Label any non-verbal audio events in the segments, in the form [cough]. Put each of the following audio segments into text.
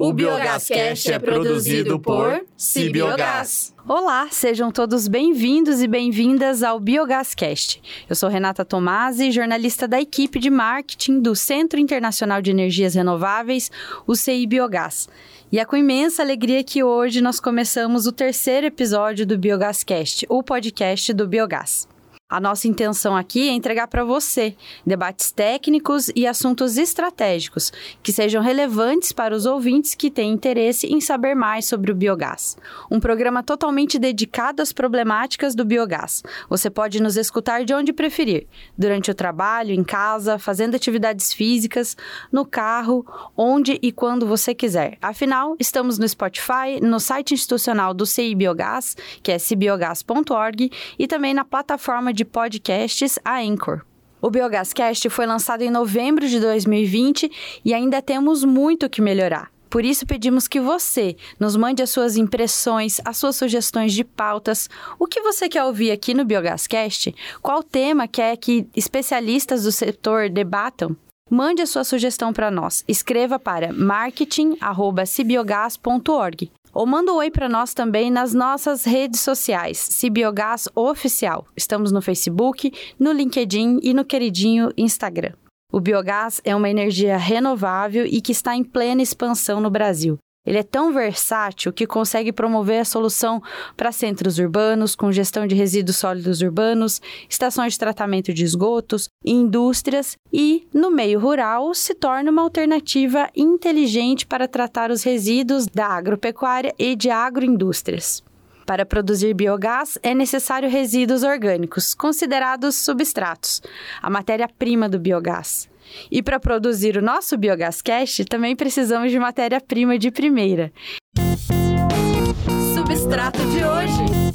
O Biogascast é produzido por Cibiogás. Olá, sejam todos bem-vindos e bem-vindas ao Biogascast. Eu sou Renata Tomasi, jornalista da equipe de marketing do Centro Internacional de Energias Renováveis, o CI Biogás. E é com imensa alegria que hoje nós começamos o terceiro episódio do Biogascast, o podcast do Biogás. A nossa intenção aqui é entregar para você debates técnicos e assuntos estratégicos que sejam relevantes para os ouvintes que têm interesse em saber mais sobre o biogás. Um programa totalmente dedicado às problemáticas do biogás. Você pode nos escutar de onde preferir, durante o trabalho, em casa, fazendo atividades físicas, no carro, onde e quando você quiser. Afinal, estamos no Spotify, no site institucional do CI Biogás, que é cbiogás.org, e também na plataforma de de podcasts, a Anchor. O Biogascast foi lançado em novembro de 2020 e ainda temos muito que melhorar. Por isso pedimos que você nos mande as suas impressões, as suas sugestões de pautas, o que você quer ouvir aqui no Biogascast, qual tema quer que especialistas do setor debatam. Mande a sua sugestão para nós. Escreva para marketing@cibiogas.org ou manda um oi para nós também nas nossas redes sociais, Cibiogás Oficial. Estamos no Facebook, no LinkedIn e no queridinho Instagram. O biogás é uma energia renovável e que está em plena expansão no Brasil. Ele é tão versátil que consegue promover a solução para centros urbanos, com gestão de resíduos sólidos urbanos, estações de tratamento de esgotos, indústrias e, no meio rural, se torna uma alternativa inteligente para tratar os resíduos da agropecuária e de agroindústrias. Para produzir biogás, é necessário resíduos orgânicos, considerados substratos, a matéria-prima do biogás. E para produzir o nosso Biogás Cash, também precisamos de matéria-prima de primeira. Substrato de hoje.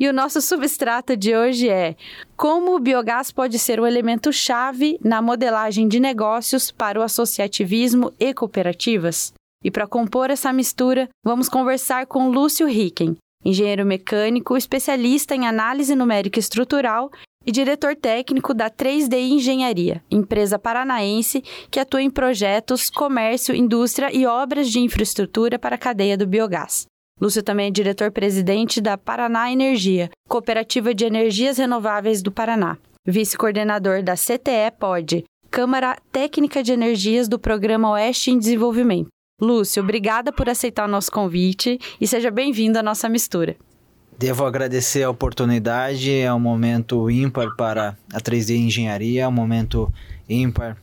E o nosso substrato de hoje é como o biogás pode ser o elemento chave na modelagem de negócios para o associativismo e cooperativas. E para compor essa mistura, vamos conversar com Lúcio Ricken, engenheiro mecânico, especialista em análise numérica estrutural e diretor técnico da 3D Engenharia, empresa paranaense que atua em projetos, comércio, indústria e obras de infraestrutura para a cadeia do biogás. Lúcio também é diretor-presidente da Paraná Energia, Cooperativa de Energias Renováveis do Paraná, vice-coordenador da CTE POD, Câmara Técnica de Energias do Programa Oeste em Desenvolvimento. Lúcio, obrigada por aceitar o nosso convite e seja bem-vindo à nossa mistura. Devo agradecer a oportunidade, é um momento ímpar para a 3D Engenharia, é um momento ímpar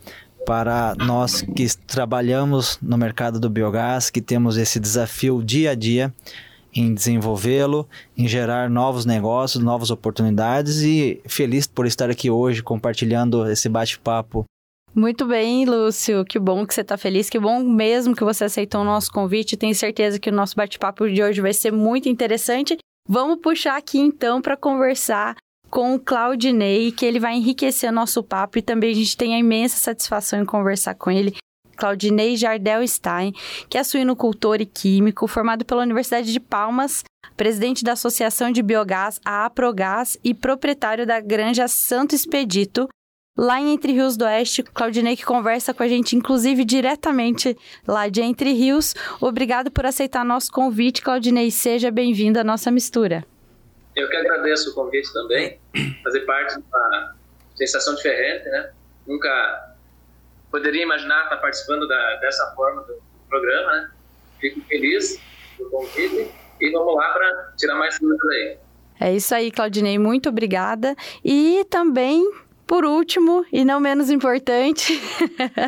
para nós que trabalhamos no mercado do biogás, que temos esse desafio dia a dia em desenvolvê-lo, em gerar novos negócios, novas oportunidades e feliz por estar aqui hoje compartilhando esse bate-papo. Muito bem, Lúcio. Que bom que você está feliz. Que bom mesmo que você aceitou o nosso convite. Tenho certeza que o nosso bate-papo de hoje vai ser muito interessante. Vamos puxar aqui então para conversar com o Claudinei, que ele vai enriquecer nosso papo e também a gente tem a imensa satisfação em conversar com ele. Claudinei Jardel Stein, que é suinocultor e químico, formado pela Universidade de Palmas, presidente da Associação de Biogás, a Aprogás, e proprietário da Granja Santo Expedito, lá em Entre Rios do Oeste. Claudinei que conversa com a gente, inclusive diretamente lá de Entre Rios. Obrigado por aceitar nosso convite, Claudinei. Seja bem-vindo à nossa mistura. Eu que agradeço o convite também, fazer parte de uma sensação diferente, né? Nunca poderia imaginar estar participando da, dessa forma do programa, né? Fico feliz do convite e vamos lá para tirar mais dúvidas aí. É isso aí, Claudinei. Muito obrigada. E também por último, e não menos importante,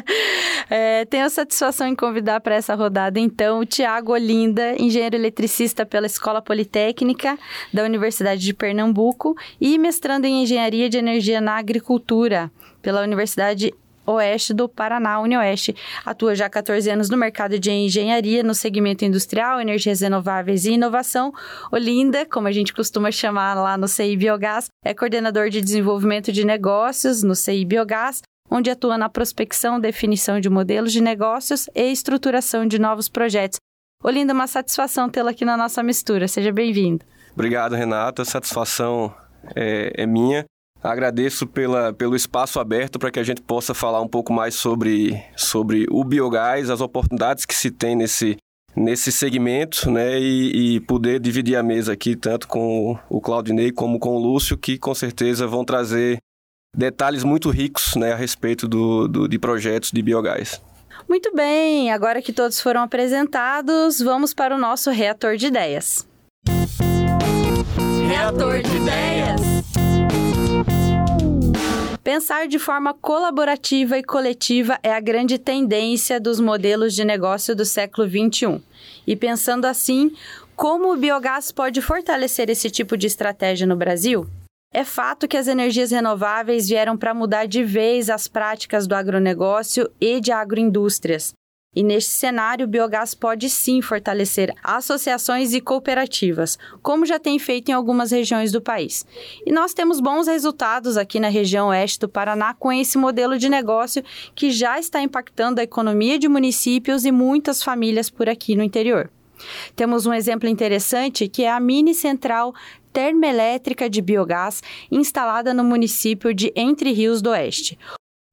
[laughs] é, tenho a satisfação em convidar para essa rodada, então, o Tiago Olinda, engenheiro eletricista pela Escola Politécnica da Universidade de Pernambuco e mestrando em Engenharia de Energia na Agricultura pela Universidade Oeste do Paraná, UniOeste. Atua já há 14 anos no mercado de engenharia, no segmento industrial, energias renováveis e inovação. Olinda, como a gente costuma chamar lá no CI Biogás, é coordenador de desenvolvimento de negócios no CI Biogás, onde atua na prospecção, definição de modelos de negócios e estruturação de novos projetos. Olinda, uma satisfação tê-la aqui na nossa mistura. Seja bem-vindo. Obrigado, Renata. Satisfação é, é minha. Agradeço pela, pelo espaço aberto para que a gente possa falar um pouco mais sobre, sobre o biogás, as oportunidades que se tem nesse, nesse segmento, né? E, e, poder dividir a mesa aqui, tanto com o Claudinei como com o Lúcio, que com certeza vão trazer detalhes muito ricos né, a respeito do, do, de projetos de biogás. Muito bem, agora que todos foram apresentados, vamos para o nosso reator de ideias. Reator de ideias. Pensar de forma colaborativa e coletiva é a grande tendência dos modelos de negócio do século XXI. E pensando assim, como o biogás pode fortalecer esse tipo de estratégia no Brasil? É fato que as energias renováveis vieram para mudar de vez as práticas do agronegócio e de agroindústrias. E neste cenário, o biogás pode sim fortalecer associações e cooperativas, como já tem feito em algumas regiões do país. E nós temos bons resultados aqui na região oeste do Paraná com esse modelo de negócio que já está impactando a economia de municípios e muitas famílias por aqui no interior. Temos um exemplo interessante que é a mini central termoelétrica de biogás instalada no município de Entre Rios do Oeste.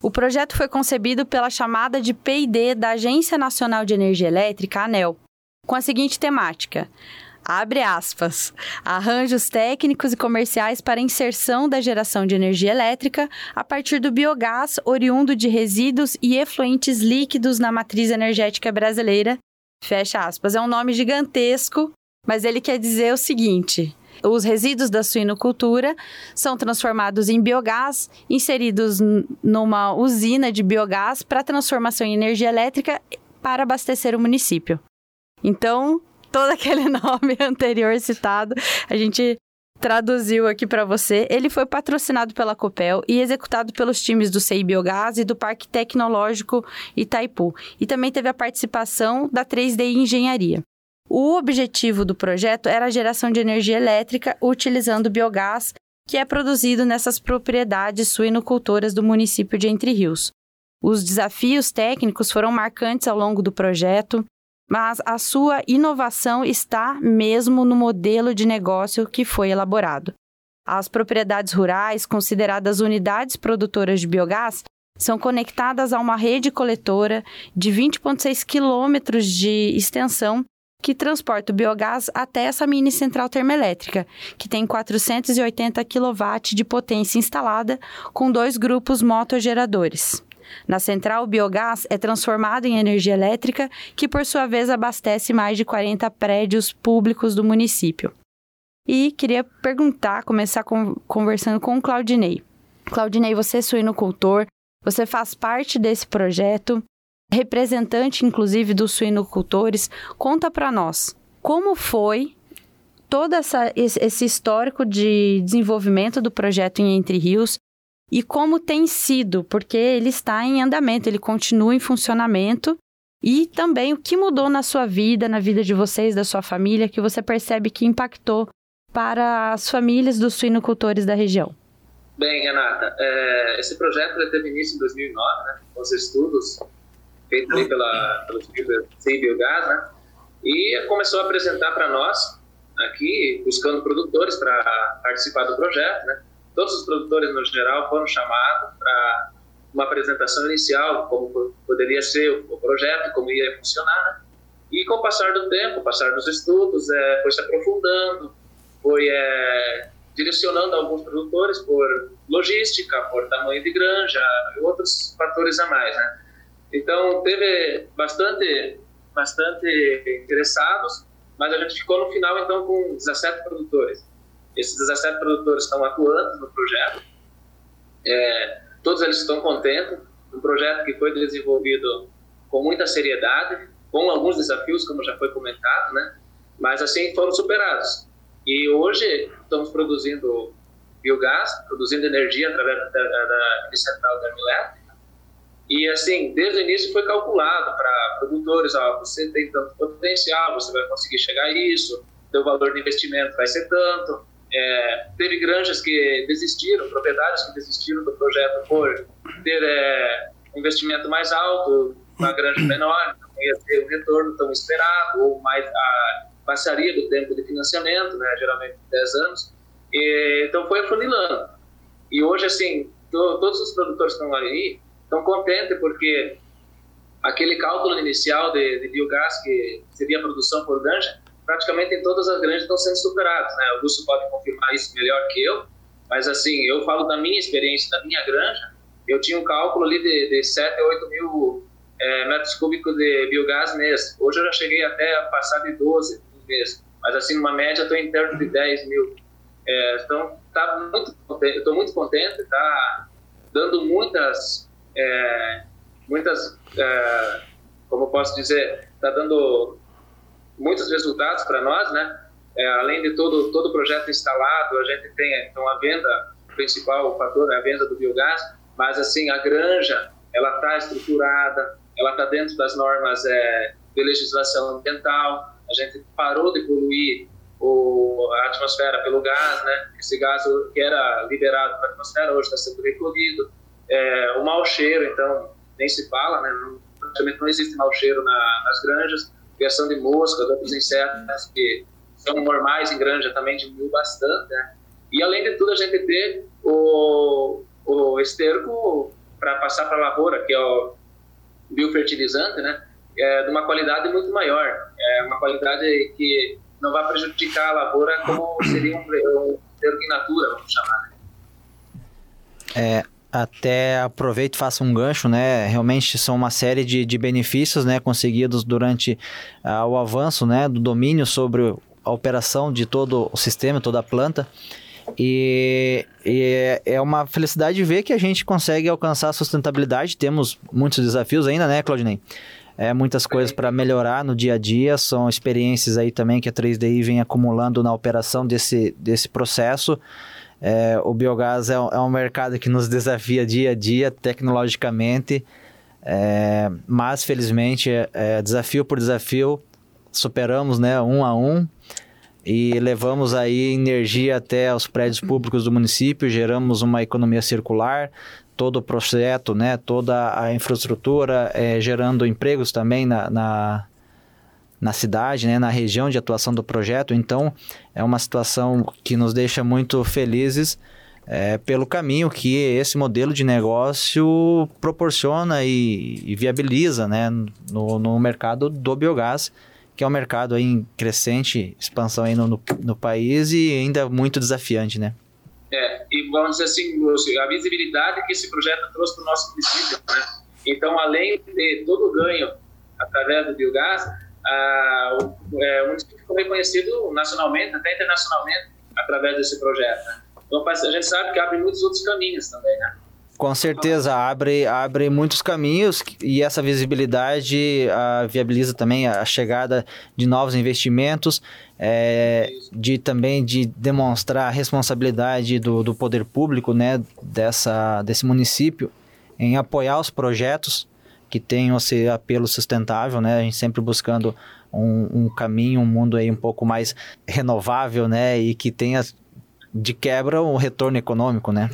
O projeto foi concebido pela chamada de P&D da Agência Nacional de Energia Elétrica, ANEL, com a seguinte temática: abre aspas, arranjos técnicos e comerciais para inserção da geração de energia elétrica a partir do biogás oriundo de resíduos e efluentes líquidos na matriz energética brasileira. Fecha aspas. É um nome gigantesco, mas ele quer dizer o seguinte: os resíduos da suinocultura são transformados em biogás, inseridos numa usina de biogás para transformação em energia elétrica para abastecer o município. Então, todo aquele [laughs] nome anterior citado, a gente traduziu aqui para você. Ele foi patrocinado pela Copel e executado pelos times do CI Biogás e do Parque Tecnológico Itaipu. E também teve a participação da 3D Engenharia. O objetivo do projeto era a geração de energia elétrica utilizando biogás, que é produzido nessas propriedades suinocultoras do município de Entre Rios. Os desafios técnicos foram marcantes ao longo do projeto, mas a sua inovação está mesmo no modelo de negócio que foi elaborado. As propriedades rurais, consideradas unidades produtoras de biogás, são conectadas a uma rede coletora de 20,6 quilômetros de extensão que transporta o biogás até essa mini central termoelétrica, que tem 480 kW de potência instalada com dois grupos motogeradores. Na central, o biogás é transformado em energia elétrica, que por sua vez abastece mais de 40 prédios públicos do município. E queria perguntar, começar com, conversando com o Claudinei. Claudinei, você é suinocultor, você faz parte desse projeto representante, inclusive, dos suinocultores, conta para nós como foi todo essa, esse histórico de desenvolvimento do projeto em Entre Rios e como tem sido, porque ele está em andamento, ele continua em funcionamento e também o que mudou na sua vida, na vida de vocês, da sua família, que você percebe que impactou para as famílias dos suinocultores da região. Bem, Renata, é, esse projeto teve início em 2009, né, com os estudos feito ali pela, pelo CI Biogás, né? E começou a apresentar para nós, aqui, buscando produtores para participar do projeto, né? Todos os produtores, no geral, foram chamados para uma apresentação inicial, como poderia ser o projeto, como ia funcionar, né? E com o passar do tempo, o passar dos estudos, é, foi se aprofundando, foi é, direcionando alguns produtores por logística, por tamanho de granja e outros fatores a mais, né? Então, teve bastante, bastante interessados, mas a gente ficou no final, então, com 17 produtores. Esses 17 produtores estão atuando no projeto. É, todos eles estão contentes. Um projeto que foi desenvolvido com muita seriedade, com alguns desafios, como já foi comentado, né? Mas, assim, foram superados. E hoje estamos produzindo biogás, produzindo energia através da, da, da central termoelétrica, e assim, desde o início foi calculado para produtores, ó, você tem tanto potencial, você vai conseguir chegar a isso, seu valor de investimento vai ser tanto. É, teve granjas que desistiram, propriedades que desistiram do projeto por ter é, um investimento mais alto, uma granja menor, não ia ter o retorno tão esperado, ou mais a passaria do tempo de financiamento, né, geralmente 10 anos. E, então foi afunilando. E hoje, assim, to, todos os produtores que estão ali estão contentes porque aquele cálculo inicial de, de biogás, que seria a produção por granja, praticamente em todas as granjas estão sendo superados. Né? O Augusto pode confirmar isso melhor que eu, mas assim, eu falo da minha experiência, da minha granja, eu tinha um cálculo ali de, de 7 a 8 mil é, metros cúbicos de biogás mês. Hoje eu já cheguei até a passar de 12 mês, mas assim, numa média estou em torno de 10 mil. É, então, tá muito contente, estou muito contente, está dando muitas, é, muitas, é, como posso dizer, está dando muitos resultados para nós, né? É, além de todo todo o projeto instalado, a gente tem então a venda principal o fator é a venda do biogás, mas assim a granja ela está estruturada, ela está dentro das normas é, de legislação ambiental. A gente parou de poluir o, a atmosfera pelo gás, né? Esse gás que era liberado para a atmosfera hoje está sendo recolhido. É, o mau cheiro, então, nem se fala, né? Não, praticamente não existe mau cheiro na, nas granjas. Criação de moscas, outros insetos que são normais em granja também diminuiu bastante, né? E além de tudo, a gente ter o, o esterco para passar para a lavoura, que é o biofertilizante, né? É de uma qualidade muito maior. É uma qualidade que não vai prejudicar a lavoura como seria um, um esterco in natura, vamos chamar. Né? É, até aproveito e faço um gancho, né? Realmente são uma série de, de benefícios, né, conseguidos durante uh, o avanço, né, do domínio sobre a operação de todo o sistema, toda a planta. E, e, é uma felicidade ver que a gente consegue alcançar a sustentabilidade. Temos muitos desafios ainda, né, Claudinei? É, muitas coisas para melhorar no dia a dia, são experiências aí também que a 3DI vem acumulando na operação desse, desse processo. É, o biogás é, é, um mercado que nos desafia dia a dia, tecnologicamente, é, mas felizmente, é, desafio por desafio, superamos né, um a um e levamos aí energia até os prédios públicos do município, geramos uma economia circular, todo o projeto, né, toda a infraestrutura, é, gerando empregos também na, na, na, cidade, né, na região de atuação do projeto. Então, é uma situação que nos deixa muito felizes é, pelo caminho que esse modelo de negócio proporciona e, e viabiliza né, no, no mercado do biogás que é um mercado em crescente expansão aí no, no, no país e ainda muito desafiante, né? É, e vamos dizer assim, a visibilidade que esse projeto trouxe para o nosso município, né? Então, além de todo o ganho através do biogás, a, o, é, o município ficou reconhecido nacionalmente, até internacionalmente, através desse projeto. Né? Então, a gente sabe que abre muitos outros caminhos também, né? Com certeza, abre, abre muitos caminhos e essa visibilidade uh, viabiliza também a chegada de novos investimentos, é, de também de demonstrar a responsabilidade do, do poder público né, dessa, desse município em apoiar os projetos que tenham esse apelo sustentável, né? A gente sempre buscando um, um caminho, um mundo aí um pouco mais renovável, né? E que tenha de quebra o retorno econômico, né?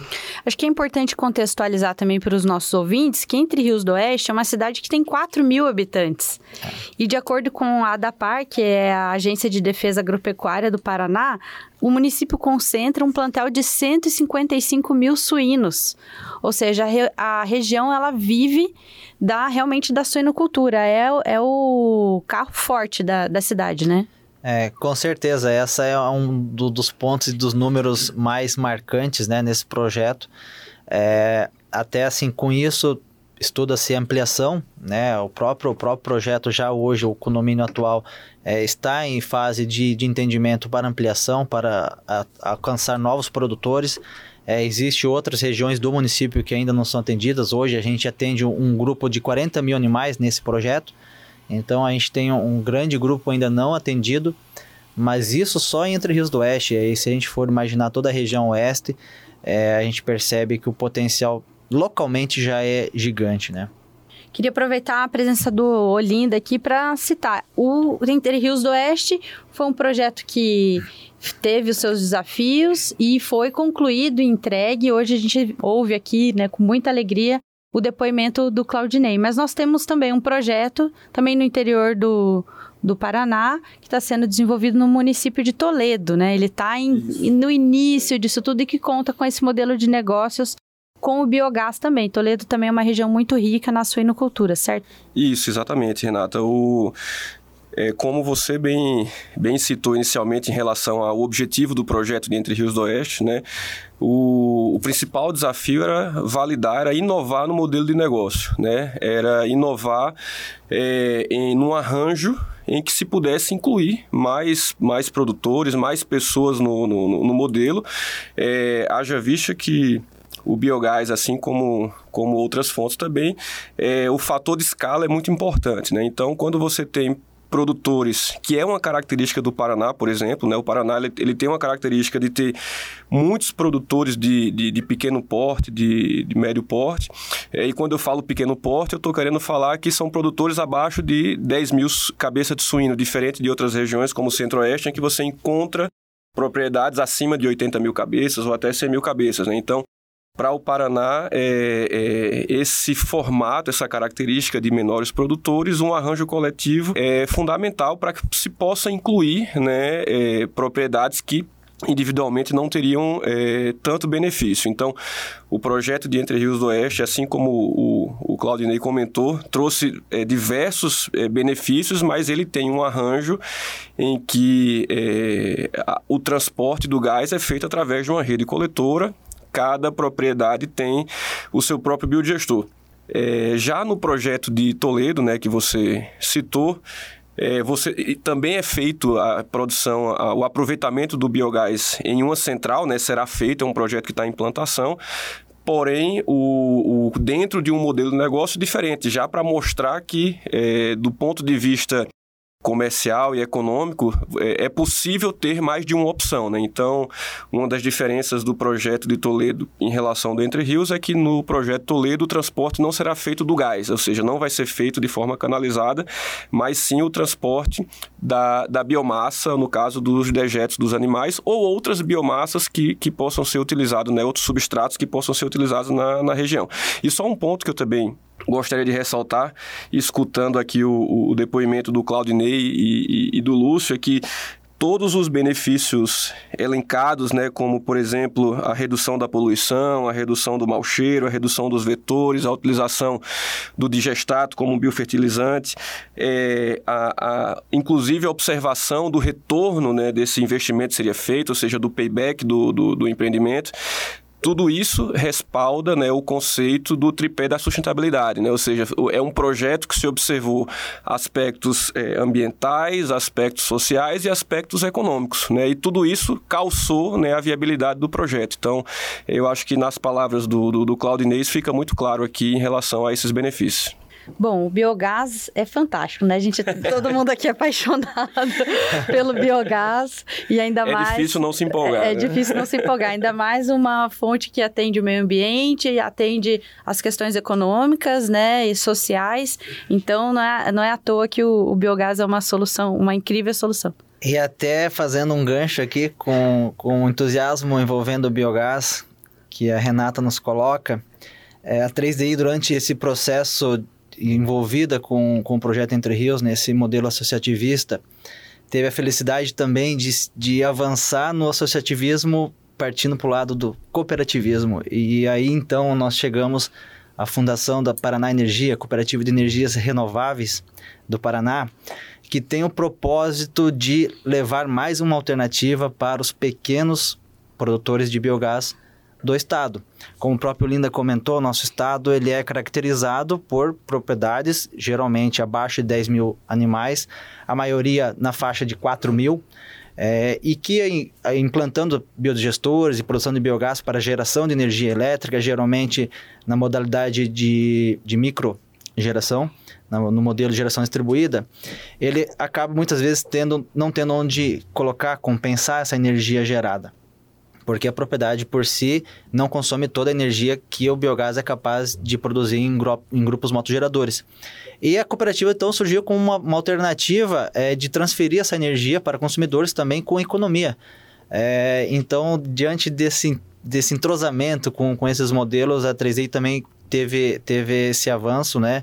Acho que é importante contextualizar também para os nossos ouvintes que Entre Rios do Oeste é uma cidade que tem 4 mil habitantes. É. E de acordo com a ADAPAR, que é a Agência de Defesa Agropecuária do Paraná, o município concentra um plantel de 155 mil suínos. Ou seja, a, re a região ela vive da realmente da suinocultura. É, é o carro forte da, da cidade, né? É, com certeza, essa é um do, dos pontos e dos números mais marcantes né, nesse projeto. É, até assim, com isso, estuda-se ampliação, né? O próprio, o próprio projeto já hoje, o condomínio atual, é, está em fase de, de entendimento para ampliação, para a, alcançar novos produtores. É, Existem outras regiões do município que ainda não são atendidas. Hoje a gente atende um, grupo de 40 mil animais nesse projeto. Então a gente tem um grande grupo ainda não atendido, mas isso só entre Rios do Oeste. E aí, se a gente for imaginar toda a região oeste, é, a gente percebe que o potencial localmente já é gigante, né? Queria aproveitar a presença do Olinda aqui para citar. O Entre Rios do Oeste foi um projeto que teve os seus desafios e foi concluído entregue. Hoje a gente ouve aqui, né, com muita alegria, o depoimento do Claudinei. Mas nós temos também um projeto, também no interior do do Paraná, que está sendo desenvolvido no município de Toledo, né? Ele está no início disso tudo e que conta com esse modelo de negócios com o biogás também. Toledo também é uma região muito rica na suinocultura, certo? Isso, exatamente, Renata. O, é, como você bem, bem citou inicialmente em relação ao objetivo do projeto de Entre Rios do Oeste, né, o, o, principal desafio era validar, era inovar no modelo de negócio, né, era inovar é, em um arranjo em que se pudesse incluir mais, mais produtores, mais pessoas no, no, no modelo, é, haja vista que o biogás, assim como, como outras fontes também, é, o fator de escala é muito importante. Né? Então, quando você tem produtores, que é uma característica do Paraná, por exemplo, né? O Paraná ele, ele tem uma característica de ter muitos produtores de, de, de pequeno porte, de, de médio porte. É, e quando eu falo pequeno porte, eu estou querendo falar que são produtores abaixo de 10 mil cabeças de suíno, diferente de outras regiões como o Centro-Oeste, em que você encontra propriedades acima de 80 mil cabeças ou até 100 mil cabeças. Né? Então, para o Paraná, é, é, esse formato, essa característica de menores produtores, um arranjo coletivo é fundamental para que se possa incluir né, é, propriedades que individualmente não teriam é, tanto benefício. Então, o projeto de Entre Rios do Oeste, assim como o, o Claudinei comentou, trouxe é, diversos é, benefícios, mas ele tem um arranjo em que é, a, o transporte do gás é feito através de uma rede coletora cada propriedade tem o seu próprio biodigestor. É, já no projeto de Toledo, né, que você citou, é, você, também é feito a produção, a, o aproveitamento do biogás em uma central, né, será feito, é um projeto que está em implantação, porém o, o, dentro de um modelo de negócio diferente, já para mostrar que, é, do ponto de vista comercial e econômico, é, é, possível ter mais de uma opção. Né? Então, uma das diferenças do projeto de Toledo em relação do Entre Rios é que no projeto Toledo o transporte não será feito do gás, ou seja, não vai ser feito de forma canalizada, mas sim o transporte da, da biomassa, no caso dos dejetos dos animais, ou outras biomassas que, que possam ser utilizadas, né? outros substratos que possam ser utilizados na, na região. E só um ponto que eu também gostaria de ressaltar, escutando aqui o, o depoimento do Claudinei e, e, e do Lúcio, é que todos os benefícios elencados, né, como por exemplo a redução da poluição, a redução do mau cheiro, a redução dos vetores, a utilização do digestato como um biofertilizante, é, a, a, inclusive a observação do retorno né, desse investimento seria feito, ou seja, do payback do, do, do empreendimento, tudo isso respalda né, o conceito do tripé da sustentabilidade, né? ou seja, é um projeto que se observou aspectos é, ambientais, aspectos sociais e aspectos econômicos, né? e tudo isso calçou né, a viabilidade do projeto. Então, eu acho que nas palavras do, do, do Claudinês fica muito claro aqui em relação a esses benefícios. Bom, o biogás é fantástico, né? A gente, todo mundo aqui é apaixonado [laughs] pelo biogás e ainda é mais... É difícil não se empolgar. É, né? é difícil não se empolgar, ainda mais uma fonte que atende o meio ambiente, atende as questões econômicas, né, e sociais. Então, não é, não é à toa que o, o biogás é uma solução, uma incrível solução. E até fazendo um gancho aqui com, com o entusiasmo envolvendo o biogás que a Renata nos coloca, é, a 3DI durante esse processo envolvida com, com o projeto Entre Rios, nesse modelo associativista, teve a felicidade também de, de avançar no associativismo partindo para o lado do cooperativismo. E aí então nós chegamos à fundação da Paraná Energia, Cooperativa de Energias Renováveis do Paraná, que tem o propósito de levar mais uma alternativa para os pequenos produtores de biogás do estado. Como o próprio Linda comentou, nosso estado ele é caracterizado por propriedades geralmente abaixo de 10 mil animais, a maioria na faixa de 4 mil, é, e que implantando biodigestores e produção de biogás para geração de energia elétrica, geralmente na modalidade de, de micro geração, no, no modelo de geração distribuída, ele acaba muitas vezes tendo, não tendo onde colocar, compensar essa energia gerada porque a propriedade por si não consome toda a energia que o biogás é capaz de produzir em, gru em grupos motogeradores. E a cooperativa então surgiu como uma, uma alternativa é, de transferir essa energia para consumidores também com economia. É, então, diante desse, desse entrosamento com, com esses modelos, a 3D também teve, teve esse avanço, né?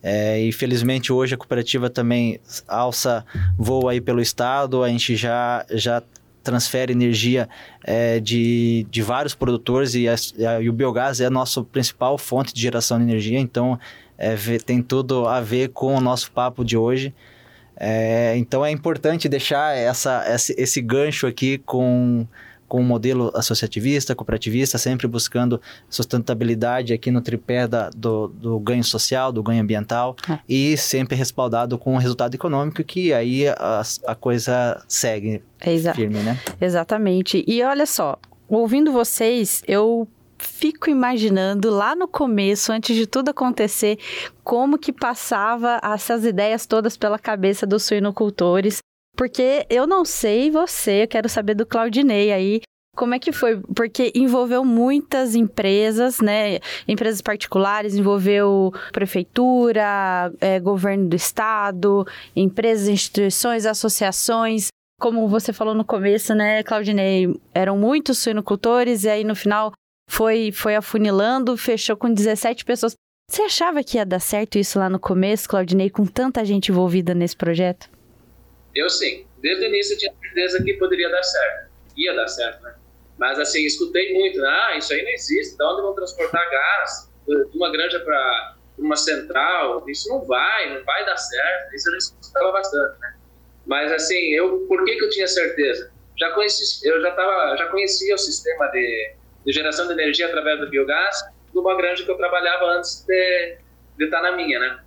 É, e felizmente hoje a cooperativa também alça voo aí pelo estado, a gente já, já transfere energia é, de, de vários produtores e, a, e, o biogás é a nossa principal fonte de geração de energia, então é, tem tudo a ver com o nosso papo de hoje. É, então é importante deixar essa, esse, esse gancho aqui com com o um modelo associativista, cooperativista, sempre buscando sustentabilidade aqui no tripé da, do, do ganho social, do ganho ambiental é. e sempre respaldado com o resultado econômico, que aí a, a coisa segue Exa firme, né? Exatamente. E olha só, ouvindo vocês, eu fico imaginando lá no começo, antes de tudo acontecer, como que passava essas ideias todas pela cabeça dos suinocultores porque eu não sei você, eu quero saber do Claudinei aí. Como é que foi? Porque envolveu muitas empresas, né? Empresas particulares, envolveu prefeitura, é, governo do estado, empresas, instituições, associações. Como você falou no começo, né, Claudinei? Eram muitos suinocultores e aí no final foi, foi afunilando, fechou com 17 pessoas. Você achava que ia dar certo isso lá no começo, Claudinei, com tanta gente envolvida nesse projeto? Eu sim. Desde o início eu tinha certeza que poderia dar certo. Ia dar certo, né? Mas assim, escutei muito, né? ah, isso aí não existe, de onde vão transportar gás de uma granja para uma central? Isso não vai, não vai dar certo. Isso eu já escutava bastante, né? Mas assim, eu, por que, que eu tinha certeza? Já conheci, eu já, tava, já conhecia o sistema de, de geração de energia através do biogás de uma granja que eu trabalhava antes de, de estar na minha, né?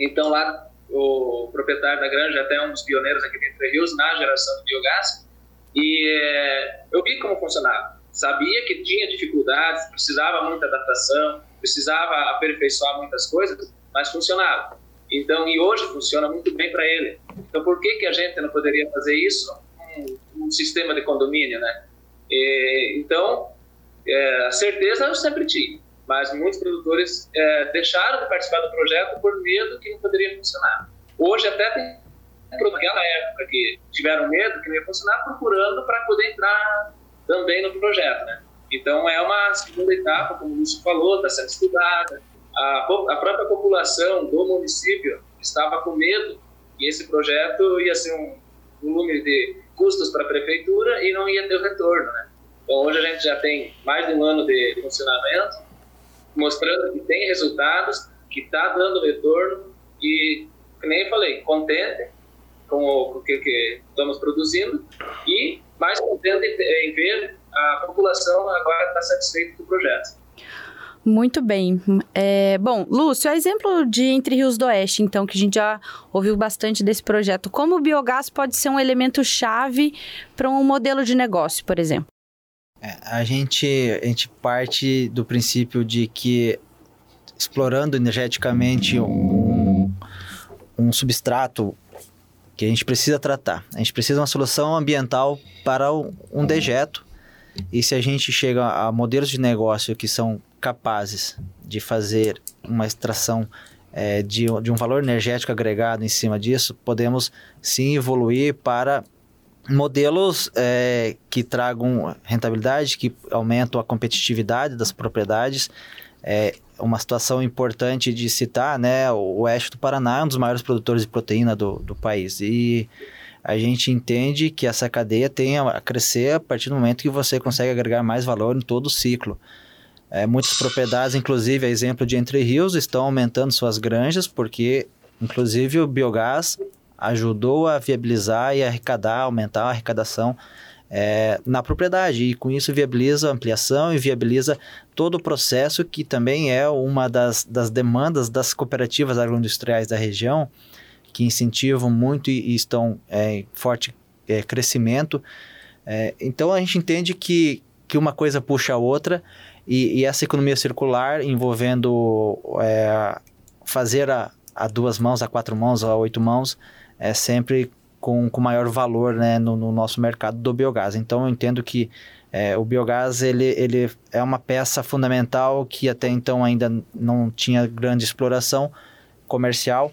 Então lá o proprietário da granja, até um dos pioneiros aqui dentro de Rios na geração de biogás. E é, eu vi como funcionava. Sabia que tinha dificuldades, precisava muita adaptação, precisava aperfeiçoar muitas coisas, mas funcionava. Então, e hoje funciona muito bem para ele. Então, por que que a gente não poderia fazer isso um, um sistema de condomínio, né? E, então, é, a certeza eu sempre tinha mas muitos produtores é, deixaram de participar do projeto por medo que não poderia funcionar. Hoje até tem naquela época que tiveram medo que não ia funcionar, procurando para poder entrar também no projeto, né? Então é uma segunda etapa, como o Lúcio falou, está sendo estudada. A, a própria população do município estava com medo que esse projeto ia ser um volume de custos para a prefeitura e não ia ter o retorno, né? Então hoje a gente já tem mais de um ano de funcionamento mostrando que tem resultados, que está dando retorno e, como eu falei, contente com o, que, que, estamos produzindo e mais contente em, ver a população agora está satisfeita com o projeto. Muito bem. É, bom, Lúcio, a exemplo de Entre Rios do Oeste, então, que a gente já ouviu bastante desse projeto, como o biogás pode ser um elemento chave para um modelo de negócio, por exemplo? É, a, gente, a gente parte do princípio de que explorando energeticamente um, um substrato que a gente precisa tratar. A gente precisa de uma solução ambiental para um dejeto. E se a gente chega a modelos de negócio que são capazes de fazer uma extração é, de, de um valor energético agregado em cima disso, podemos sim evoluir para modelos é, que tragam rentabilidade, que aumentam a competitividade das propriedades. É uma situação importante de citar, né? O oeste do Paraná é um dos maiores produtores de proteína do, do país. E a gente entende que essa cadeia tem a crescer a partir do momento que você consegue agregar mais valor em todo o ciclo. É, muitas propriedades, inclusive, a exemplo de Entre Rios, estão aumentando suas granjas, porque, inclusive, o biogás ajudou a viabilizar e arrecadar, aumentar a arrecadação é, na propriedade. E com isso viabiliza a ampliação e viabiliza todo o processo que também é uma das, das demandas das cooperativas agroindustriais da região, que incentivam muito e, e estão é, em forte é, crescimento. É, então a gente entende que, que uma coisa puxa a outra e, e essa economia circular envolvendo é, fazer a, a duas mãos, a quatro mãos, a oito mãos, é sempre com, com maior valor né, no, no nosso mercado do biogás. Então eu entendo que é, o biogás ele, ele é uma peça fundamental que até então ainda não tinha grande exploração comercial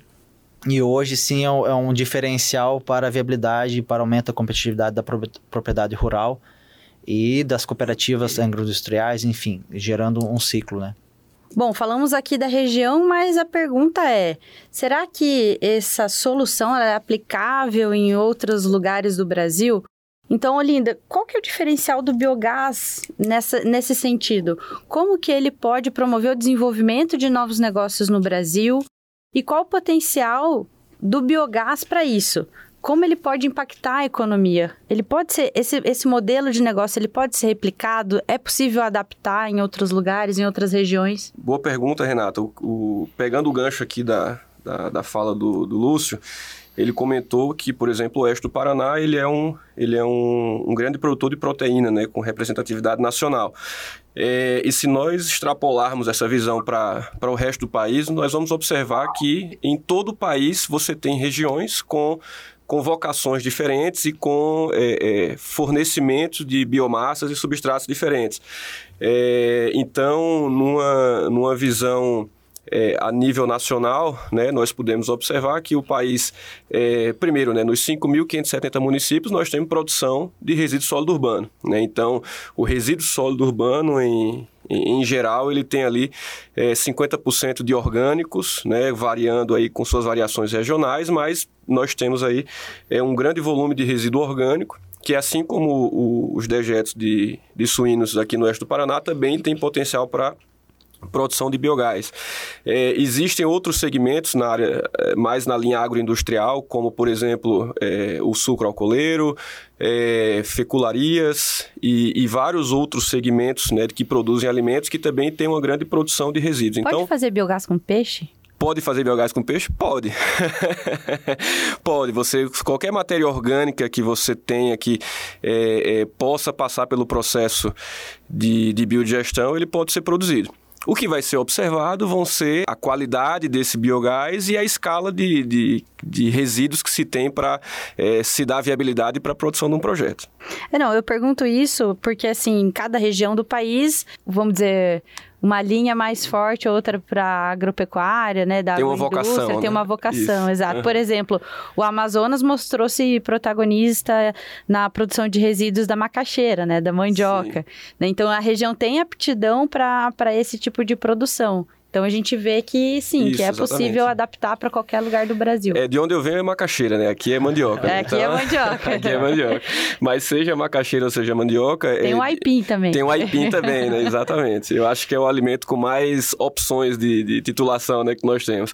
e hoje sim é um, é diferencial para a viabilidade para aumento da competitividade da propriedade rural e das cooperativas agroindustriais, enfim, gerando um ciclo, né? Bom, falamos aqui da região, mas a pergunta é: será que essa solução é aplicável em outros lugares do Brasil? Então, Olinda, qual que é o diferencial do biogás nessa, nesse sentido? Como que ele pode promover o desenvolvimento de novos negócios no Brasil? E qual o potencial do biogás para isso? Como ele pode impactar a economia? Ele pode ser esse, esse modelo de negócio, ele pode ser replicado? É possível adaptar em outros lugares, em outras regiões? Boa pergunta, Renata. O, o, pegando o gancho aqui da, da, da fala do, do Lúcio, ele comentou que, por exemplo, o oeste do Paraná ele é um, ele é um, um grande produtor de proteína, né, com representatividade nacional. É, e se nós extrapolarmos essa visão para o resto do país, nós vamos observar que em todo o país você tem regiões com com vocações diferentes e com é, é, fornecimento de biomassas e substratos diferentes. É, então, numa, numa visão é, a nível nacional, né, nós podemos observar que o país, é, primeiro, né, nos 5.570 municípios, nós temos produção de resíduo sólido urbano. Né? Então, o resíduo sólido urbano, em, em, geral, ele tem ali é, 50% de orgânicos, né, variando aí com suas variações regionais, mas nós temos aí é, um grande volume de resíduo orgânico, que assim como o, os dejetos de, de suínos aqui no oeste do Paraná, também tem potencial para produção de biogás. É, existem outros segmentos na área, é, mais na linha agroindustrial, como, por exemplo, é, o sucro alcooleiro, é, fecularias e, e, vários outros segmentos né, que produzem alimentos que também têm uma grande produção de resíduos. Pode então, fazer biogás com peixe? Pode fazer biogás com peixe? Pode. [laughs] Pode. Você, qualquer matéria orgânica que você tenha que é, é, possa passar pelo processo de, de biodigestão, ele pode ser produzido. O que vai ser observado vão ser a qualidade desse biogás e a escala de, de, de resíduos que se tem para é, se dar viabilidade para a produção de um projeto. É, não, eu pergunto isso porque, assim, cada região do país, vamos dizer, uma linha mais forte, outra para agropecuária, né? Da tem uma vocação. Tem né? uma vocação, Isso. exato. Por exemplo, o Amazonas mostrou-se protagonista na produção de resíduos da macaxeira, né? Da mandioca. Né? Então a região tem aptidão para esse tipo de produção. Então a gente vê que sim, Isso, que é exatamente. possível adaptar para qualquer lugar do Brasil. É, de onde eu venho é macaxeira, né? Aqui é mandioca. É, aqui é então... é mandioca. [laughs] aqui é mandioca. Mas seja macaxeira ou seja mandioca. Tem é... o aipim também. Tem o aipim também, né? Exatamente. Eu acho que é o alimento com mais opções de, de titulação né, que nós temos.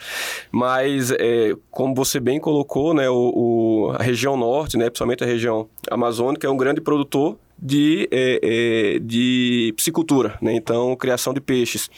Mas, é, como você bem colocou, né, o, o, a região norte, né, principalmente a região amazônica, é um grande produtor de, é, é, de piscicultura, né? então criação de peixes.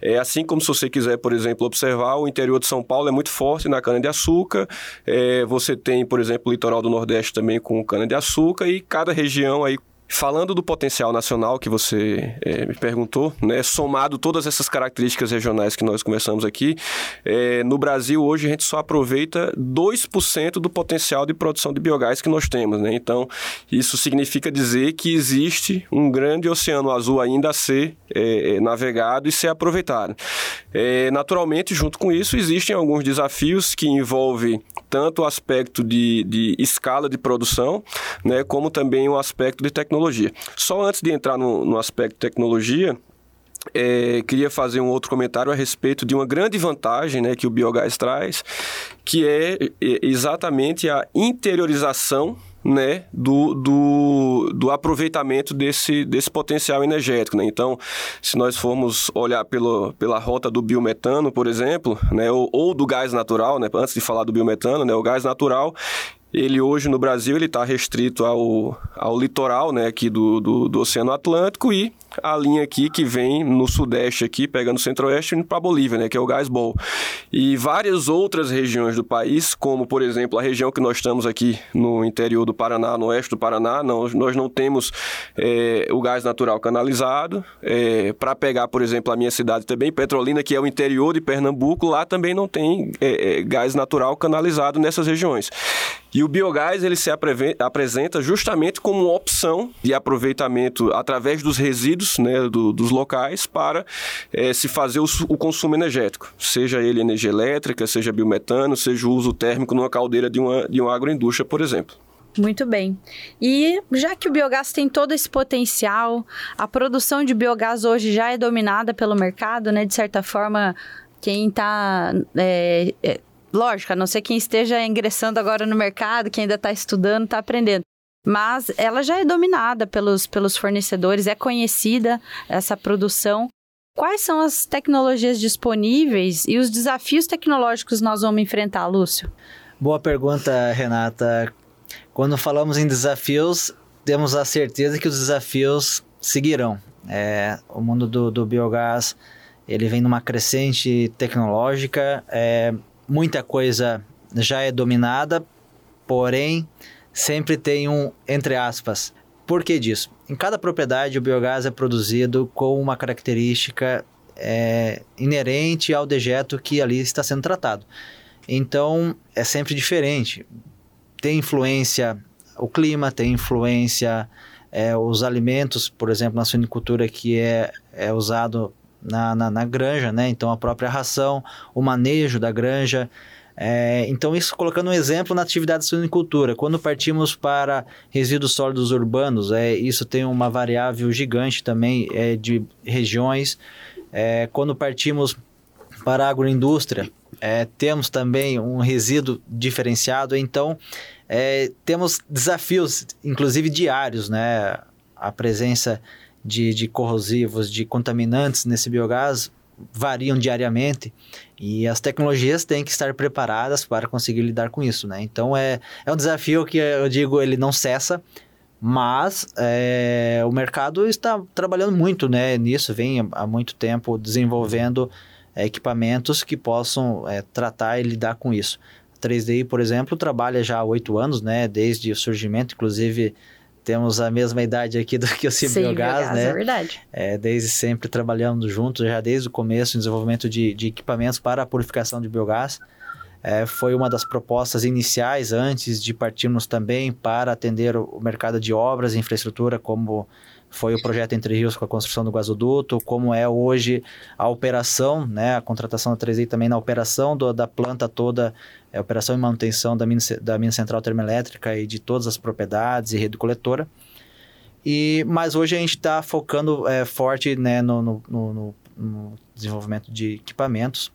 É assim como se você quiser, por exemplo, observar, o interior de São Paulo é muito forte na cana-de-açúcar, é, você tem, por exemplo, o litoral do Nordeste também com cana-de-açúcar e cada região aí Falando do potencial nacional que você é, me perguntou, né, somado todas essas características regionais que nós conversamos aqui, é, no Brasil hoje a gente só aproveita 2% do potencial de produção de biogás que nós temos. Né? Então, isso significa dizer que existe um grande oceano azul ainda a ser é, navegado e ser aproveitado. naturalmente, junto com isso, existem alguns desafios que envolvem tanto o aspecto de, de escala de produção, né, como também o aspecto de tecnologia tecnologia. Só antes de entrar no, no aspecto tecnologia, é, queria fazer um outro comentário a respeito de uma grande vantagem né, que o biogás traz, que é, é exatamente a interiorização né, do, do, do, aproveitamento desse, desse potencial energético. Né? Então, se nós formos olhar pelo, pela rota do biometano, por exemplo, né, ou, ou do gás natural, né, antes de falar do biometano, né, o gás natural ele hoje no Brasil ele está restrito ao, ao litoral né, aqui do, do, do Oceano Atlântico e a linha aqui que vem no sudeste aqui, pegando o centro-oeste, indo para a Bolívia, né, que é o gás bol. E várias outras regiões do país, como por exemplo a região que nós estamos aqui no interior do Paraná, no oeste do Paraná, não, nós não temos é, o gás natural canalizado. É, para pegar, por exemplo, a minha cidade também, Petrolina, que é o interior de Pernambuco, lá também não tem é, é gás natural canalizado nessas regiões. E o biogás ele se apresenta justamente como uma opção de aproveitamento através dos resíduos né, do, dos locais para é, se fazer o, o, consumo energético, seja ele energia elétrica, seja biometano, seja o uso térmico numa caldeira de uma, de uma agroindústria, por exemplo. Muito bem. E já que o biogás tem todo esse potencial, a produção de biogás hoje já é dominada pelo mercado, né? De certa forma, quem está. É, é, lógico, a não ser quem esteja ingressando agora no mercado, quem ainda está estudando, está aprendendo. Mas ela já é dominada pelos, pelos fornecedores, é conhecida essa produção. Quais são as tecnologias disponíveis e os desafios tecnológicos nós vamos enfrentar, Lúcio? Boa pergunta, Renata. Quando falamos em desafios, temos a certeza que os desafios seguirão. É, o mundo do, do, biogás ele vem numa crescente tecnológica, é, muita coisa já é dominada, porém sempre tem um entre aspas. Por que disso? Em cada propriedade o biogás é produzido com uma característica é, inerente ao dejeto que ali está sendo tratado. Então é sempre diferente tem influência o clima, tem influência é, os alimentos, por exemplo, na suinicultura que é, é usado na, na, na, granja, né? Então a própria ração, o manejo da granja. É, então, isso colocando um exemplo na atividade de suinicultura. Quando partimos para resíduos sólidos urbanos, é, isso tem uma variável gigante também é, de regiões. É, quando partimos para a agroindústria, é, temos também um resíduo diferenciado. Então, é, temos desafios, inclusive diários, né? A presença de, de corrosivos, de contaminantes nesse biogás variam diariamente e as tecnologias têm que estar preparadas para conseguir lidar com isso, né? Então é, é um desafio que eu digo ele não cessa, mas é, o mercado está trabalhando muito, né? Nisso vem há muito tempo desenvolvendo é, equipamentos que possam é, tratar e lidar com isso. 3DI, por exemplo, trabalha já há oito anos, né? Desde o surgimento, inclusive temos a mesma idade aqui do que o Cibiogás, né? É verdade. É, desde sempre trabalhando juntos, já desde o começo, em desenvolvimento de, de equipamentos para a purificação de biogás. É, foi uma das propostas iniciais antes de partirmos também para atender o mercado de obras e infraestrutura, como foi o projeto Entre Rios com a construção do gasoduto, como é hoje a operação, né, a contratação da 3i também na operação do, da planta toda, é, operação e manutenção da mina, da mina central termoelétrica e de todas as propriedades e rede coletora. E, mas hoje a gente está focando é, forte né, no, no, no, no desenvolvimento de equipamentos.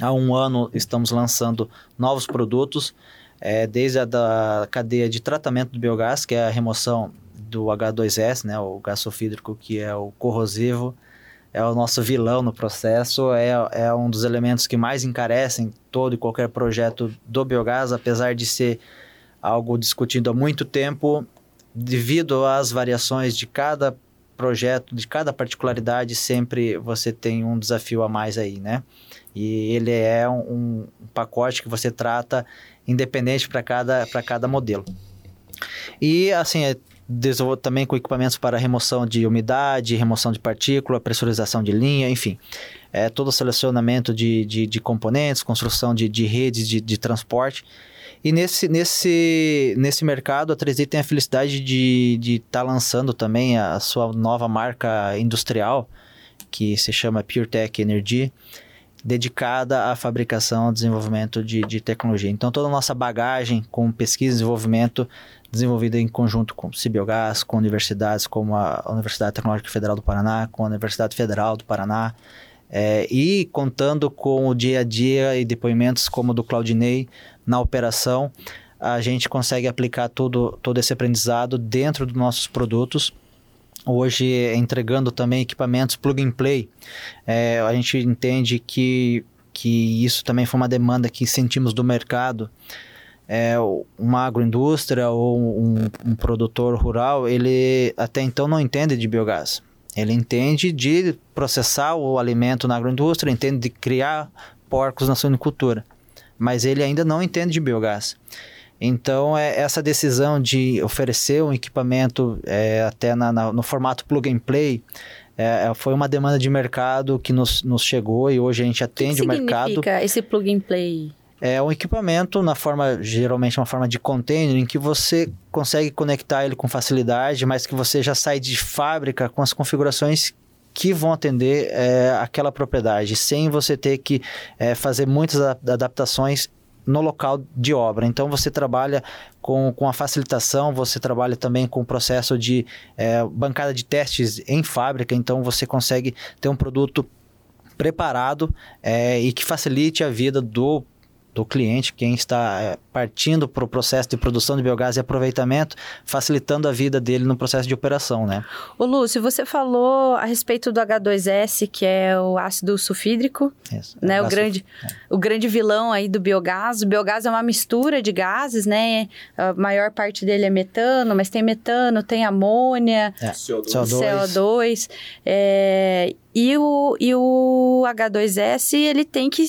Há um ano estamos lançando novos produtos, é, desde a da cadeia de tratamento do biogás, que é a remoção do H2S, né, o gás sulfídrico, que é o corrosivo, é o nosso vilão no processo, é, é um dos elementos que mais encarecem todo e qualquer projeto do biogás, apesar de ser algo discutido há muito tempo, devido às variações de cada projeto, de cada particularidade, sempre você tem um desafio a mais aí, né? E ele é um, um pacote que você trata independente para cada, cada modelo. E, assim, desenvolve também com equipamentos para remoção de umidade, remoção de partícula, pressurização de linha, enfim. É, todo o selecionamento de, de, de componentes, construção de, de redes de, de transporte. E nesse, nesse, nesse mercado, a 3D tem a felicidade de estar tá lançando também a sua nova marca industrial, que se chama PureTech Energy, dedicada à fabricação e desenvolvimento de, de tecnologia. Então, toda a nossa bagagem com pesquisa e desenvolvimento desenvolvida em conjunto com Cibiogás, com universidades como a Universidade Tecnológica Federal do Paraná, com a Universidade Federal do Paraná, é, e contando com o dia a dia e depoimentos como o do Claudinei na operação, a gente consegue aplicar todo, todo esse aprendizado dentro dos nossos produtos. Hoje, entregando também equipamentos plug and play, é, a gente entende que, que isso também foi uma demanda que sentimos do mercado é, uma agroindústria ou um, um, produtor rural, ele até então não entende de biogás. Ele entende de processar o alimento na agroindústria, entende de criar porcos na suinicultura, mas ele ainda não entende de biogás. Então, é, essa decisão de oferecer um equipamento é, até na, na, no formato plug and play é, é foi uma demanda de mercado que nos, nos chegou e hoje a gente atende o, que o mercado. Significa esse plug and play? É um equipamento na forma, geralmente uma forma de container, em que você consegue conectar ele com facilidade, mas que você já sai de fábrica com as configurações que vão atender é, aquela propriedade, sem você ter que é, fazer muitas adaptações no local de obra. Então você trabalha com, com a facilitação, você trabalha também com o processo de é, bancada de testes em fábrica, então você consegue ter um produto preparado é, e que facilite a vida do do cliente, quem está é, partindo para o processo de produção de biogás e aproveitamento, facilitando a vida dele no processo de operação, né? Ô Lúcio, você falou a respeito do H2S, que é o ácido sulfídrico, Isso, né? O grande, é. o grande vilão aí do biogás. O biogás é uma mistura de gases, né? A maior parte dele é metano, mas tem metano, tem amônia, é. CO2. CO2 é, e, o, e o H2S, ele tem que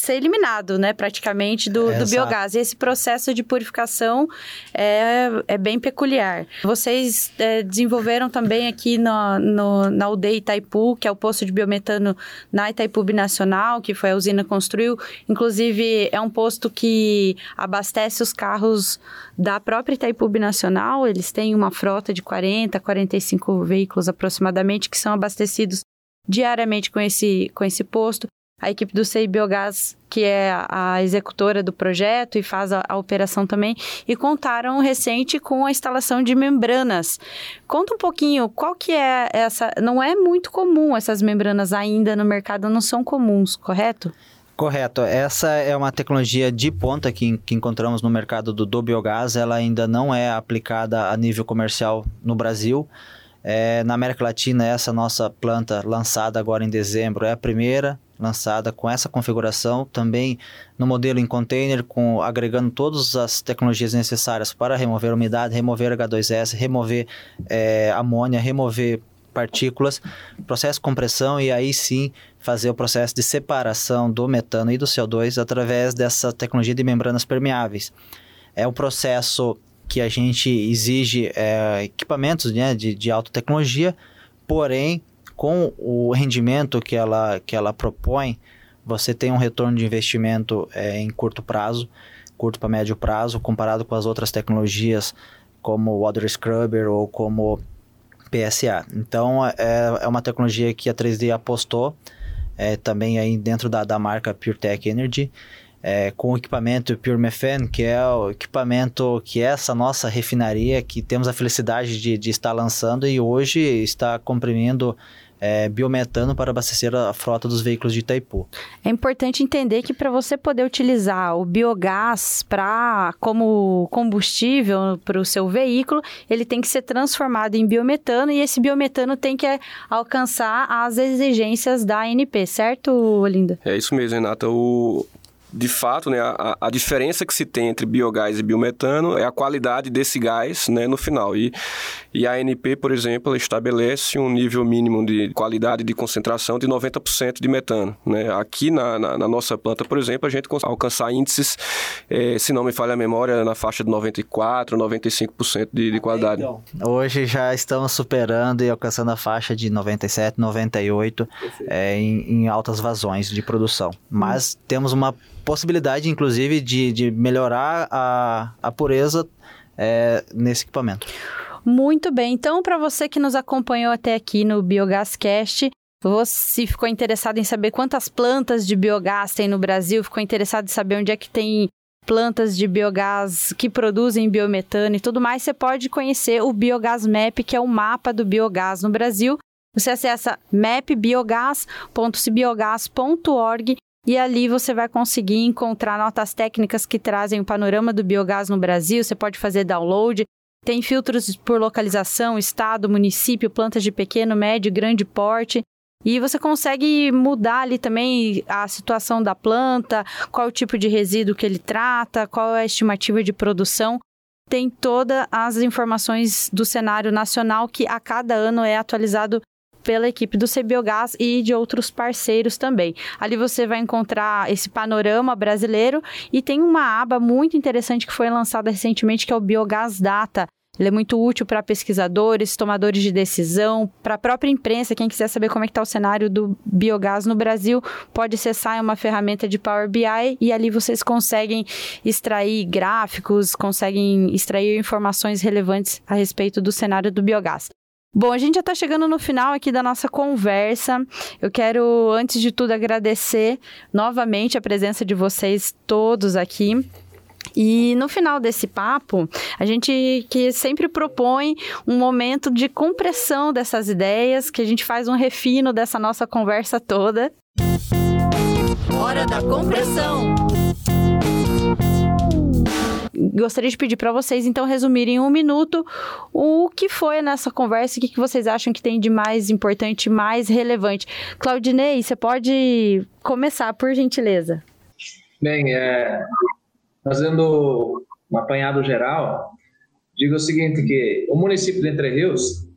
ser eliminado, né, praticamente, do, do biogás. E esse processo de purificação é, é bem peculiar. Vocês é, desenvolveram também aqui no, no, na UDE Itaipu, que é o posto de biometano na Itaipu Binacional, que foi a usina construiu. Inclusive, é um posto que abastece os carros da própria Itaipu Binacional. Eles têm uma frota de 40, 45 veículos aproximadamente, que são abastecidos diariamente com esse, com esse posto a equipe do CI Biogás, que é a executora do projeto e faz a, a, operação também, e contaram recente com a instalação de membranas. Conta um pouquinho, qual que é essa... Não é muito comum essas membranas ainda no mercado, não são comuns, correto? Correto. Essa é uma tecnologia de ponta que, que encontramos no mercado do, do biogás. Ela ainda não é aplicada a nível comercial no Brasil. É, na América Latina, essa nossa planta lançada agora em dezembro é a primeira lançada com essa configuração, também no modelo em container, com, agregando todas as tecnologias necessárias para remover umidade, remover H2S, remover é, amônia, remover partículas, processo de compressão e aí sim fazer o processo de separação do metano e do CO2 através dessa tecnologia de membranas permeáveis. É um processo que a gente exige é, equipamentos né, de, de alta tecnologia, porém com o rendimento que ela, que ela propõe, você tem um retorno de investimento é, em curto prazo, curto para médio prazo, comparado com as outras tecnologias como Water Scrubber ou como PSA. Então, é, é uma tecnologia que a 3D apostou, é, também aí dentro da, da marca PureTech Energy, é, com o equipamento Pure Methane, que é o equipamento que é essa nossa refinaria, que temos a felicidade de, de estar lançando e hoje está comprimindo é, biometano para abastecer a frota dos veículos de Itaipu. É importante entender que para você poder utilizar o biogás para como combustível para o seu veículo, ele tem que ser transformado em biometano e esse biometano tem que alcançar as exigências da ANP, certo, Olinda? É isso mesmo, Renata. O, de fato, né, a, a, diferença que se tem entre biogás e biometano é a qualidade desse gás né, no final. E, e a ANP, por exemplo, estabelece um nível mínimo de qualidade de concentração de 90% de metano. Né? Aqui na, na, na, nossa planta, por exemplo, a gente consegue alcançar índices, eh, se não me falha a memória, na faixa de 94%, 95% de, de qualidade. Então, hoje já estamos superando e alcançando a faixa de 97%, 98% é, em, em altas vazões de produção. Mas hum. temos uma possibilidade, inclusive, de, de melhorar a, a pureza é, nesse equipamento. Muito bem. Então, para você que nos acompanhou até aqui no Biogascast, você ficou interessado em saber quantas plantas de biogás tem no Brasil, ficou interessado em saber onde é que tem plantas de biogás que produzem biometano e tudo mais, você pode conhecer o Biogás Map, que é o mapa do biogás no Brasil. Você acessa mapbiogás.cibiogás.org e ali você vai conseguir encontrar notas técnicas que trazem o panorama do biogás no Brasil. Você pode fazer download. Tem filtros por localização, estado, município, plantas de pequeno, médio, grande porte. E você consegue mudar ali também a situação da planta, qual o tipo de resíduo que ele trata, qual é a estimativa de produção. Tem todas as informações do cenário nacional que a cada ano é atualizado pela equipe do CBiogás e de outros parceiros também. Ali você vai encontrar esse panorama brasileiro e tem uma aba muito interessante que foi lançada recentemente que é o Biogás Data. Ele é muito útil para pesquisadores, tomadores de decisão, para a própria imprensa. Quem quiser saber como é está o cenário do biogás no Brasil, pode acessar uma ferramenta de Power BI e ali vocês conseguem extrair gráficos, conseguem extrair informações relevantes a respeito do cenário do biogás. Bom, a gente já está chegando no final aqui da nossa conversa. Eu quero, antes de tudo, agradecer novamente a presença de vocês todos aqui. E no final desse papo, a gente que sempre propõe um momento de compressão dessas ideias, que a gente faz um refino dessa nossa conversa toda. Hora da compressão gostaria de pedir para vocês, então, resumirem em um minuto o que foi nessa conversa, o que, que vocês acham que tem de mais importante, mais relevante. Claudinei, você pode começar, por gentileza. Bem, é, fazendo um apanhado geral, digo o seguinte, que o município de Entre Rios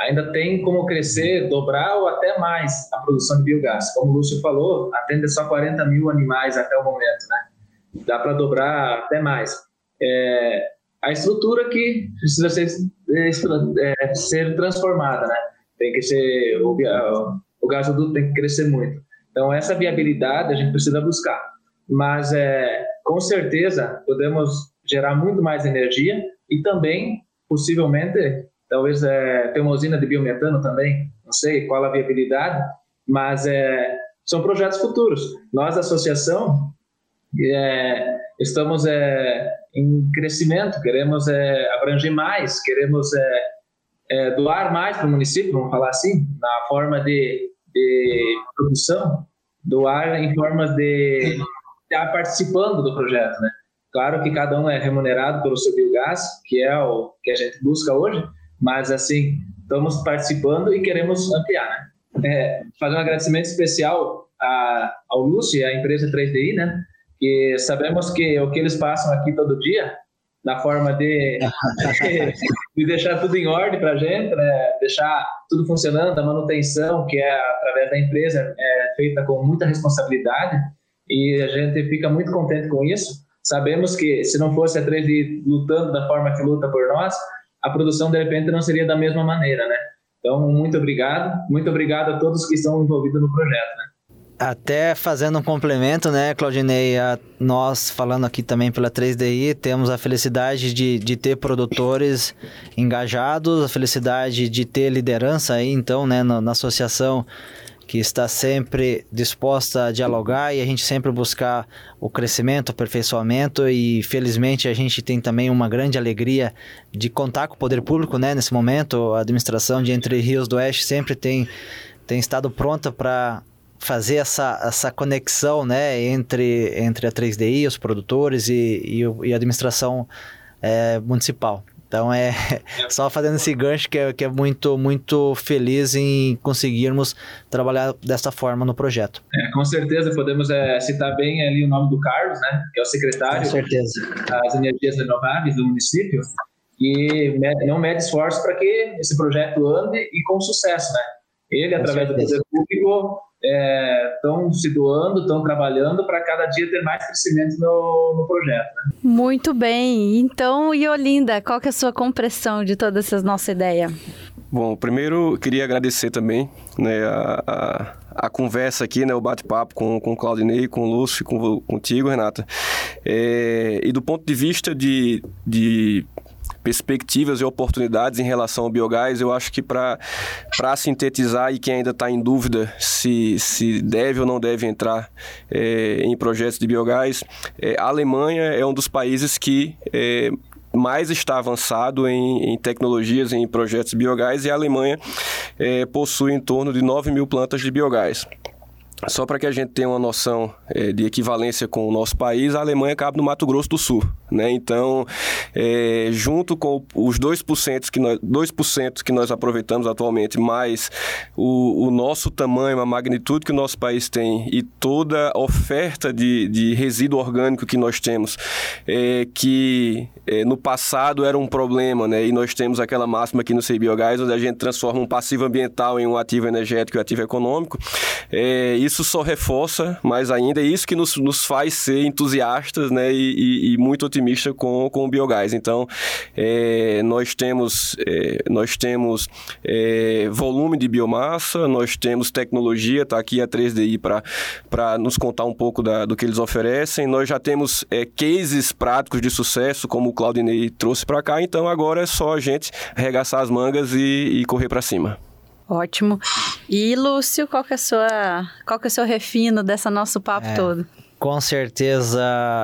ainda tem como crescer, dobrar ou até mais a produção de biogás. Como o Lúcio falou, atende só 40 mil animais até o momento, né? Dá para dobrar até mais é, a estrutura que precisa ser, é, ser transformada, né? Tem que ser o, o gasoduto tem que crescer muito. Então essa viabilidade a gente precisa buscar, mas é, com certeza podemos gerar muito mais energia e também possivelmente talvez é, ter uma usina de biometano também, não sei qual a viabilidade, mas é, são projetos futuros. Nós, associação, é, estamos é, em crescimento, queremos é, abranger mais, queremos é, é doar mais para o município, vamos falar assim, na forma de, de produção, doar em forma de estar participando do projeto, né? Claro que cada um é remunerado pelo seu biogás, que é o que a gente busca hoje, mas assim, estamos participando e queremos ampliar, né? É, fazer um agradecimento especial a, ao Lúcio e à empresa 3DI, né? Que sabemos que o que eles passam aqui todo dia, na forma de, [laughs] de deixar tudo em ordem para a gente, né? deixar tudo funcionando, a manutenção, que é através da empresa, é feita com muita responsabilidade, e a gente fica muito contente com isso. Sabemos que se não fosse a 3D lutando da forma que luta por nós, a produção de repente não seria da mesma maneira, né? Então, muito obrigado, muito obrigado a todos que estão envolvidos no projeto, né? Até fazendo um complemento, né, Claudinei, a, nós falando aqui também pela 3DI, temos a felicidade de, de ter produtores engajados, a felicidade de ter liderança aí, então, né, na, na associação que está sempre disposta a dialogar e a gente sempre buscar o crescimento, o aperfeiçoamento e felizmente a gente tem também uma grande alegria de contar com o poder público, né, nesse momento, a administração de Entre Rios do Oeste sempre tem tem estado pronta para fazer essa, essa conexão né, entre, entre a 3DI, os produtores e, e, e a administração é, municipal. Então é [laughs] só fazendo esse gancho que é, que é muito, muito feliz em conseguirmos trabalhar dessa forma no projeto. É, com certeza podemos é, citar bem ali o nome do Carlos, né? Que é o secretário das energias renováveis do município, e não mede esforço para que esse projeto ande e com sucesso, né? Ele, com através certeza. do poder público, estão é, se doando, estão trabalhando para cada dia ter mais crescimento no, no projeto. Né? Muito bem. Então, Iolinda, qual que é a sua compressão de toda essa nossa ideia? Bom, primeiro queria agradecer também né, a, a, a conversa aqui, né, o bate-papo com, com o Claudinei, com o Lúcio, com, contigo, Renata. É, e do ponto de vista de, de perspectivas e oportunidades em relação ao biogás, eu acho que para sintetizar e quem ainda está em dúvida se, se deve ou não deve entrar é, em projetos de biogás, é, a Alemanha é um dos países que é, mais está avançado em, em, tecnologias, em projetos de biogás, e a Alemanha possui em torno de 9 mil plantas de biogás. Só para que a gente tenha uma noção é, de equivalência com o nosso país, a Alemanha cabe no Mato Grosso do Sul. Né? Então, é, junto com os 2% que, nós, 2 que nós aproveitamos atualmente, mais o, o, nosso tamanho, a magnitude que o nosso país tem e toda a oferta de, de resíduo orgânico que nós temos, é, que no passado era um problema, né? e nós temos aquela máxima aqui no CBiogás, onde a gente transforma um passivo ambiental em um ativo energético e um ativo econômico, é, isso só reforça mais ainda, é isso que nos, nos faz ser entusiastas né, e, e, e muito otimistas com, com o biogás. Então, é, nós temos, é, nós temos é, volume de biomassa, nós temos tecnologia, está aqui a 3DI para nos contar um pouco da, do que eles oferecem, nós já temos é, cases práticos de sucesso, como o Claudinei trouxe para cá, então agora é só a gente arregaçar as mangas e, e correr para cima. Ótimo. E Lúcio, qual que é, sua, qual que é o seu refino dessa nosso papo é, todo? Com certeza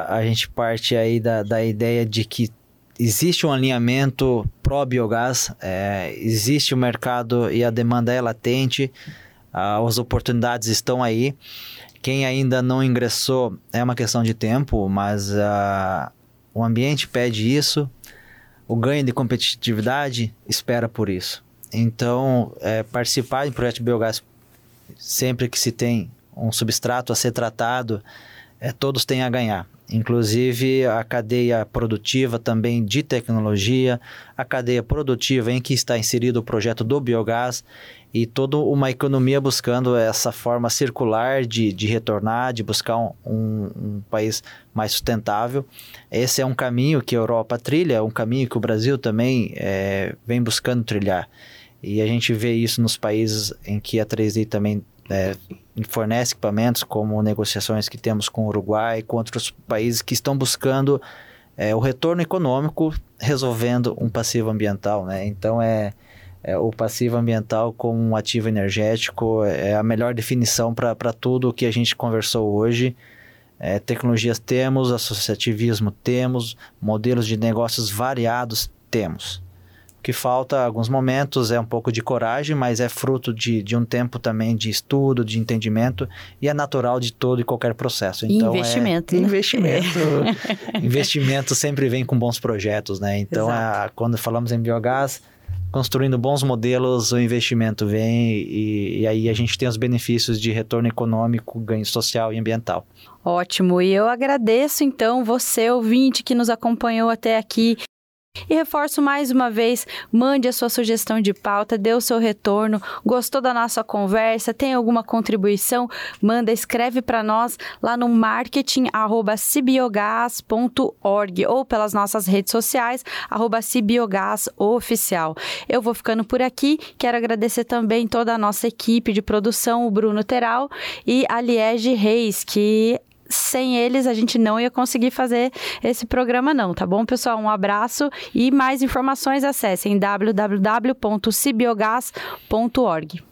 a gente parte aí da, da ideia de que existe um alinhamento pró-biogás, é, existe o mercado e a demanda é latente, as oportunidades estão aí. Quem ainda não ingressou é uma questão de tempo, mas uh, o ambiente pede isso, o ganho de competitividade espera por isso. Então, é, participar em projeto de biogás sempre que se tem um substrato a ser tratado, é, todos têm a ganhar. Inclusive a cadeia produtiva também de tecnologia, a cadeia produtiva em que está inserido o projeto do biogás e toda uma economia buscando essa forma circular de, de retornar, de buscar um, um, um, país mais sustentável. Esse é um caminho que a Europa trilha, é um caminho que o Brasil também é, vem buscando trilhar. E a gente vê isso nos países em que a 3D também é, fornece equipamentos, como negociações que temos com o Uruguai, com outros países que estão buscando é, o retorno econômico resolvendo um passivo ambiental. Né? Então, é, é, o passivo ambiental como um ativo energético é a melhor definição para tudo o que a gente conversou hoje. É, tecnologias temos, associativismo temos, modelos de negócios variados temos que falta alguns momentos é um pouco de coragem, mas é fruto de, de um tempo também de estudo, de entendimento e é natural de todo e qualquer processo. Então, investimento. É, né? Investimento. É. [laughs] investimento sempre vem com bons projetos, né? Então, a, quando falamos em biogás, construindo bons modelos, o investimento vem e, e, aí a gente tem os benefícios de retorno econômico, ganho social e ambiental. Ótimo, e eu agradeço então você, ouvinte, que nos acompanhou até aqui. E reforço mais uma vez, mande a sua sugestão de pauta, dê o seu retorno. Gostou da nossa conversa? Tem alguma contribuição? Manda, escreve para nós lá no marketing@cibiogás.org ou pelas nossas redes sociais. Eu vou ficando por aqui. Quero agradecer também toda a nossa equipe de produção, o Bruno Teral e a Liege Reis, que sem eles a gente não ia conseguir fazer esse programa não, tá bom, pessoal? Um abraço e mais informações acessem www.cibiogas.org.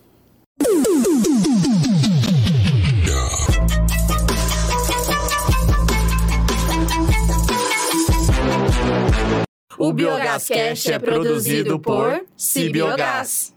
O Biogás Cast é produzido por Cibiogás.